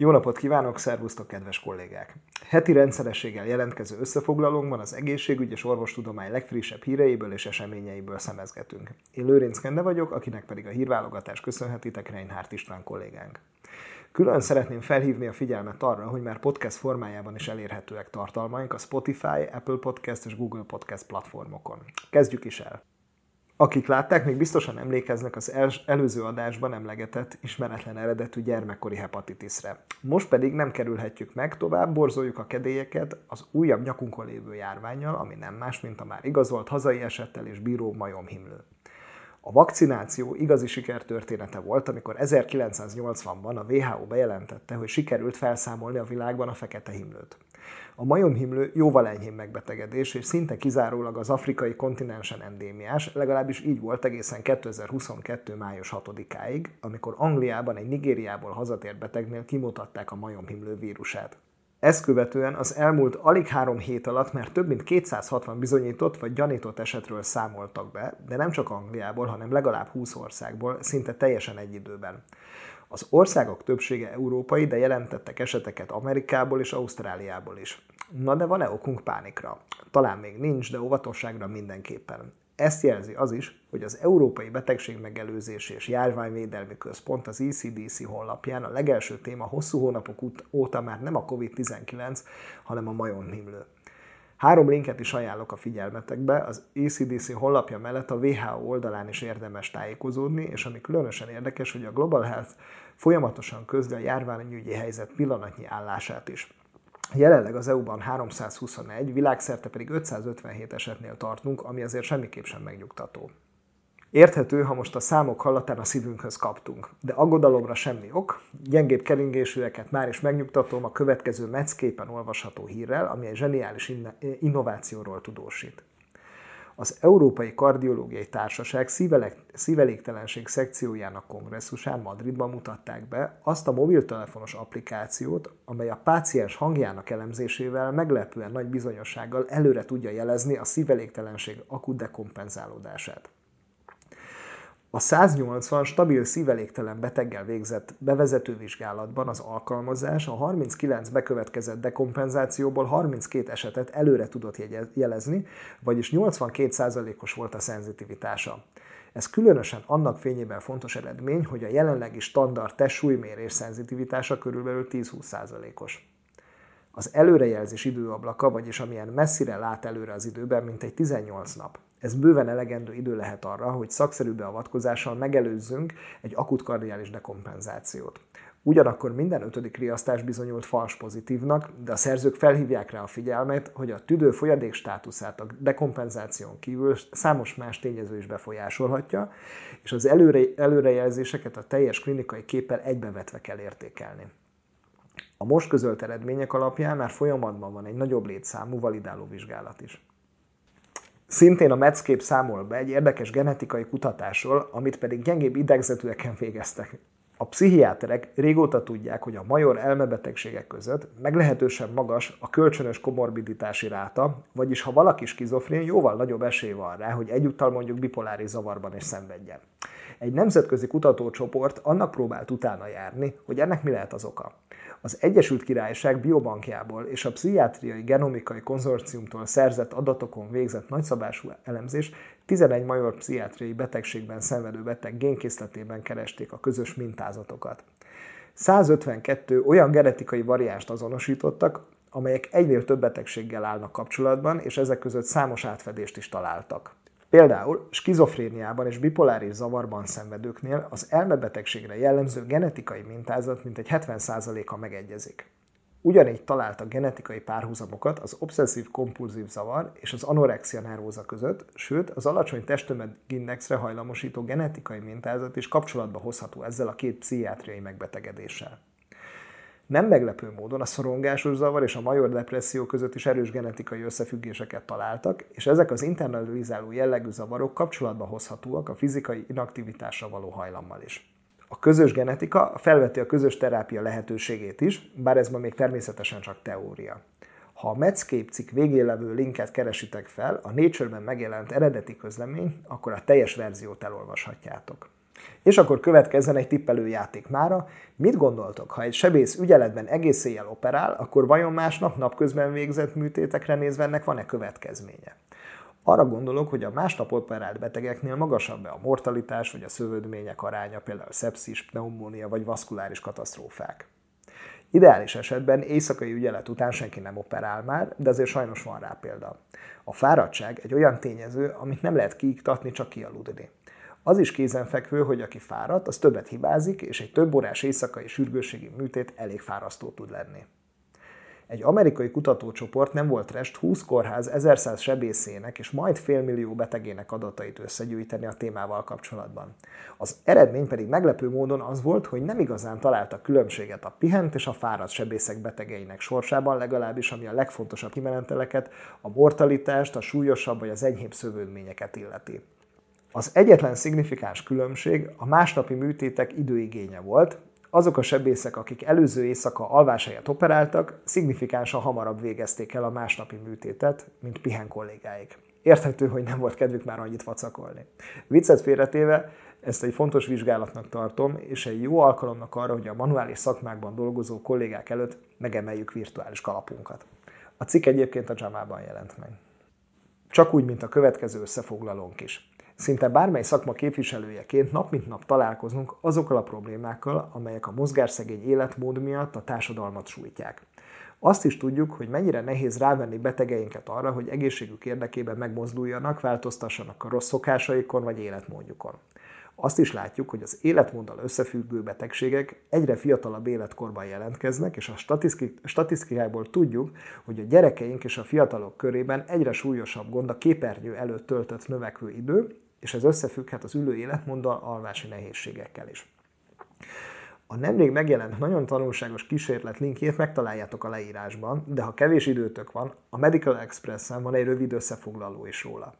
Jó napot kívánok, szervusztok, kedves kollégák! Heti rendszerességgel jelentkező összefoglalónkban az egészségügy és orvostudomány legfrissebb híreiből és eseményeiből szemezgetünk. Én Lőrinc Kende vagyok, akinek pedig a hírválogatás köszönhetitek Reinhardt István kollégánk. Külön szeretném felhívni a figyelmet arra, hogy már podcast formájában is elérhetőek tartalmaink a Spotify, Apple Podcast és Google Podcast platformokon. Kezdjük is el! Akik látták, még biztosan emlékeznek az el- előző adásban emlegetett, ismeretlen eredetű gyermekkori hepatitisre. Most pedig nem kerülhetjük meg, tovább borzoljuk a kedélyeket az újabb nyakunkon lévő járványjal, ami nem más, mint a már igazolt hazai esettel és bíró majomhimlő. A vakcináció igazi sikertörténete volt, amikor 1980-ban a WHO bejelentette, hogy sikerült felszámolni a világban a fekete himlőt. A majomhimlő jóval enyhébb megbetegedés, és szinte kizárólag az afrikai kontinensen endémiás, legalábbis így volt egészen 2022. május 6-áig, amikor Angliában egy Nigériából hazatért betegnél kimutatták a majomhimlő vírusát. Ezt követően az elmúlt alig három hét alatt már több mint 260 bizonyított vagy gyanított esetről számoltak be, de nem csak Angliából, hanem legalább 20 országból, szinte teljesen egy időben. Az országok többsége európai, de jelentettek eseteket Amerikából és Ausztráliából is. Na de van-e okunk pánikra? Talán még nincs, de óvatosságra mindenképpen. Ezt jelzi az is, hogy az Európai Betegség Megelőzési és Járványvédelmi Központ az ECDC honlapján a legelső téma hosszú hónapok óta már nem a COVID-19, hanem a majonhimlő. Három linket is ajánlok a figyelmetekbe, az ECDC honlapja mellett a WHO oldalán is érdemes tájékozódni, és ami különösen érdekes, hogy a Global Health folyamatosan közli a járványügyi helyzet pillanatnyi állását is. Jelenleg az EU-ban 321, világszerte pedig 557 esetnél tartunk, ami azért semmiképp sem megnyugtató. Érthető, ha most a számok hallatán a szívünkhöz kaptunk, de aggodalomra semmi ok. Gyengébb keringésűeket már is megnyugtatom a következő meccképen olvasható hírrel, ami egy zseniális innovációról tudósít. Az Európai Kardiológiai Társaság szívelégtelenség szekciójának kongresszusán Madridban mutatták be azt a mobiltelefonos applikációt, amely a páciens hangjának elemzésével meglepően nagy bizonyossággal előre tudja jelezni a szívelégtelenség akut dekompenzálódását. A 180 stabil szívelégtelen beteggel végzett bevezető vizsgálatban az alkalmazás a 39 bekövetkezett dekompenzációból 32 esetet előre tudott jelezni, vagyis 82%-os volt a szenzitivitása. Ez különösen annak fényében fontos eredmény, hogy a jelenlegi standard testsúlymérés szenzitivitása körülbelül 10-20%-os. Az előrejelzés időablaka, vagyis amilyen messzire lát előre az időben, mint egy 18 nap. Ez bőven elegendő idő lehet arra, hogy szakszerű beavatkozással megelőzzünk egy akut kardiális dekompenzációt. Ugyanakkor minden ötödik riasztás bizonyult fals pozitívnak, de a szerzők felhívják rá a figyelmet, hogy a tüdő folyadék státuszát a dekompenzáción kívül számos más tényező is befolyásolhatja, és az előre, előrejelzéseket a teljes klinikai képpel egybevetve kell értékelni. A most közölt eredmények alapján már folyamatban van egy nagyobb létszámú validáló vizsgálat is. Szintén a Medscape számol be egy érdekes genetikai kutatásról, amit pedig gyengébb idegzetűeken végeztek. A pszichiáterek régóta tudják, hogy a major elmebetegségek között meglehetősen magas a kölcsönös komorbiditási ráta, vagyis ha valaki skizofrén, jóval nagyobb esély van rá, hogy egyúttal mondjuk bipoláris zavarban is szenvedjen. Egy nemzetközi kutatócsoport annak próbált utána járni, hogy ennek mi lehet az oka. Az Egyesült Királyság biobankjából és a Pszichiátriai Genomikai Konzorciumtól szerzett adatokon végzett nagyszabású elemzés 11 major pszichiátriai betegségben szenvedő beteg génkészletében keresték a közös mintázatokat. 152 olyan genetikai variánst azonosítottak, amelyek egynél több betegséggel állnak kapcsolatban, és ezek között számos átfedést is találtak. Például skizofréniában és bipoláris zavarban szenvedőknél az elmebetegségre jellemző genetikai mintázat mintegy 70%-a megegyezik. Ugyanígy találtak genetikai párhuzamokat az obszesszív-kompulzív zavar és az anorexia nervóza között, sőt, az alacsony testtömegindexre hajlamosító genetikai mintázat is kapcsolatba hozható ezzel a két pszichiátriai megbetegedéssel. Nem meglepő módon a szorongásos zavar és a major depresszió között is erős genetikai összefüggéseket találtak, és ezek az internalizáló jellegű zavarok kapcsolatba hozhatóak a fizikai inaktivitásra való hajlammal is. A közös genetika felveti a közös terápia lehetőségét is, bár ez ma még természetesen csak teória. Ha a Medscape cikk végén levő linket keresitek fel, a Nature-ben megjelent eredeti közlemény, akkor a teljes verziót elolvashatjátok. És akkor következzen egy tippelő játék mára. Mit gondoltok, ha egy sebész ügyeletben egész éjjel operál, akkor vajon másnap napközben végzett műtétekre nézve ennek van-e következménye? Arra gondolok, hogy a másnap operált betegeknél magasabb a mortalitás vagy a szövődmények aránya, például szepszis, pneumónia vagy vaszkuláris katasztrófák. Ideális esetben éjszakai ügyelet után senki nem operál már, de azért sajnos van rá példa. A fáradtság egy olyan tényező, amit nem lehet kiiktatni, csak kialudni. Az is kézenfekvő, hogy aki fáradt, az többet hibázik, és egy több órás éjszakai sürgősségi műtét elég fárasztó tud lenni. Egy amerikai kutatócsoport nem volt rest 20 kórház 1100 sebészének és majd félmillió betegének adatait összegyűjteni a témával kapcsolatban. Az eredmény pedig meglepő módon az volt, hogy nem igazán találtak különbséget a pihent és a fáradt sebészek betegeinek sorsában, legalábbis ami a legfontosabb kimeneteleket, a mortalitást, a súlyosabb vagy az enyhébb szövődményeket illeti. Az egyetlen szignifikáns különbség a másnapi műtétek időigénye volt, azok a sebészek, akik előző éjszaka alvás helyett operáltak, szignifikánsan hamarabb végezték el a másnapi műtétet, mint pihen kollégáik. Érthető, hogy nem volt kedvük már annyit vacakolni. Viccet félretéve, ezt egy fontos vizsgálatnak tartom, és egy jó alkalomnak arra, hogy a manuális szakmákban dolgozó kollégák előtt megemeljük virtuális kalapunkat. A cikk egyébként a Jamában jelent meg. Csak úgy, mint a következő összefoglalónk is. Szinte bármely szakma képviselőjeként nap mint nap találkozunk azokkal a problémákkal, amelyek a mozgásszegény életmód miatt a társadalmat sújtják. Azt is tudjuk, hogy mennyire nehéz rávenni betegeinket arra, hogy egészségük érdekében megmozduljanak, változtassanak a rossz szokásaikon vagy életmódjukon. Azt is látjuk, hogy az életmóddal összefüggő betegségek egyre fiatalabb életkorban jelentkeznek, és a statisztikából tudjuk, hogy a gyerekeink és a fiatalok körében egyre súlyosabb gond a képernyő előtt töltött növekvő idő, és ez összefügghet az ülő életmóddal, alvási nehézségekkel is. A nemrég megjelent nagyon tanulságos kísérlet linkjét megtaláljátok a leírásban, de ha kevés időtök van, a Medical Express-en van egy rövid összefoglaló is róla.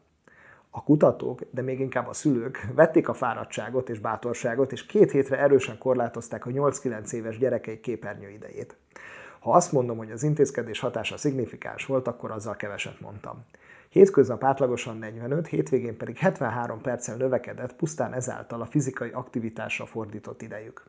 A kutatók, de még inkább a szülők vették a fáradtságot és bátorságot, és két hétre erősen korlátozták a 8-9 éves gyerekeik képernyő idejét. Ha azt mondom, hogy az intézkedés hatása szignifikáns volt, akkor azzal keveset mondtam. Hétköznap átlagosan 45, hétvégén pedig 73 perccel növekedett pusztán ezáltal a fizikai aktivitásra fordított idejük.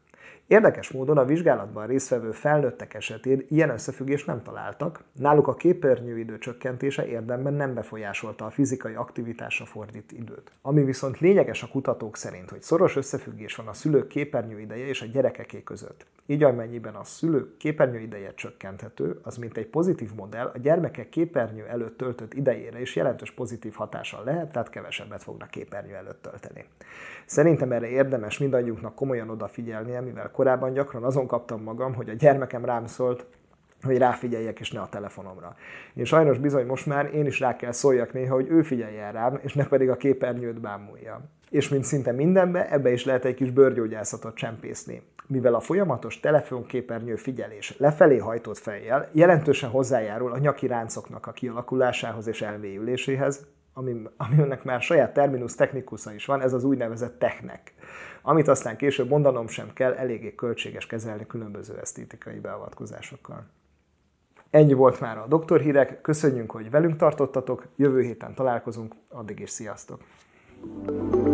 Érdekes módon a vizsgálatban résztvevő felnőttek esetén ilyen összefüggést nem találtak, náluk a képernyőidő csökkentése érdemben nem befolyásolta a fizikai aktivitásra fordít időt. Ami viszont lényeges a kutatók szerint, hogy szoros összefüggés van a szülők képernyőideje és a gyerekeké között. Így amennyiben a szülők képernyőideje csökkenthető, az mint egy pozitív modell a gyermekek képernyő előtt töltött idejére is jelentős pozitív hatással lehet, tehát kevesebbet fognak képernyő előtt tölteni. Szerintem erre érdemes mindannyiunknak komolyan odafigyelnie, mivel korábban gyakran azon kaptam magam, hogy a gyermekem rám szólt, hogy ráfigyeljek, és ne a telefonomra. Én sajnos bizony most már én is rá kell szóljak néha, hogy ő figyeljen rám, és ne pedig a képernyőt bámulja. És mint szinte mindenbe, ebbe is lehet egy kis bőrgyógyászatot csempészni. Mivel a folyamatos telefonképernyő figyelés lefelé hajtott fejjel jelentősen hozzájárul a nyaki ráncoknak a kialakulásához és elmélyüléséhez, ami, aminek már saját terminus technikusa is van, ez az úgynevezett technek, amit aztán később mondanom sem kell, eléggé költséges kezelni különböző esztétikai beavatkozásokkal. Ennyi volt már a doktorhírek, köszönjük, hogy velünk tartottatok, jövő héten találkozunk, addig is sziasztok! thank you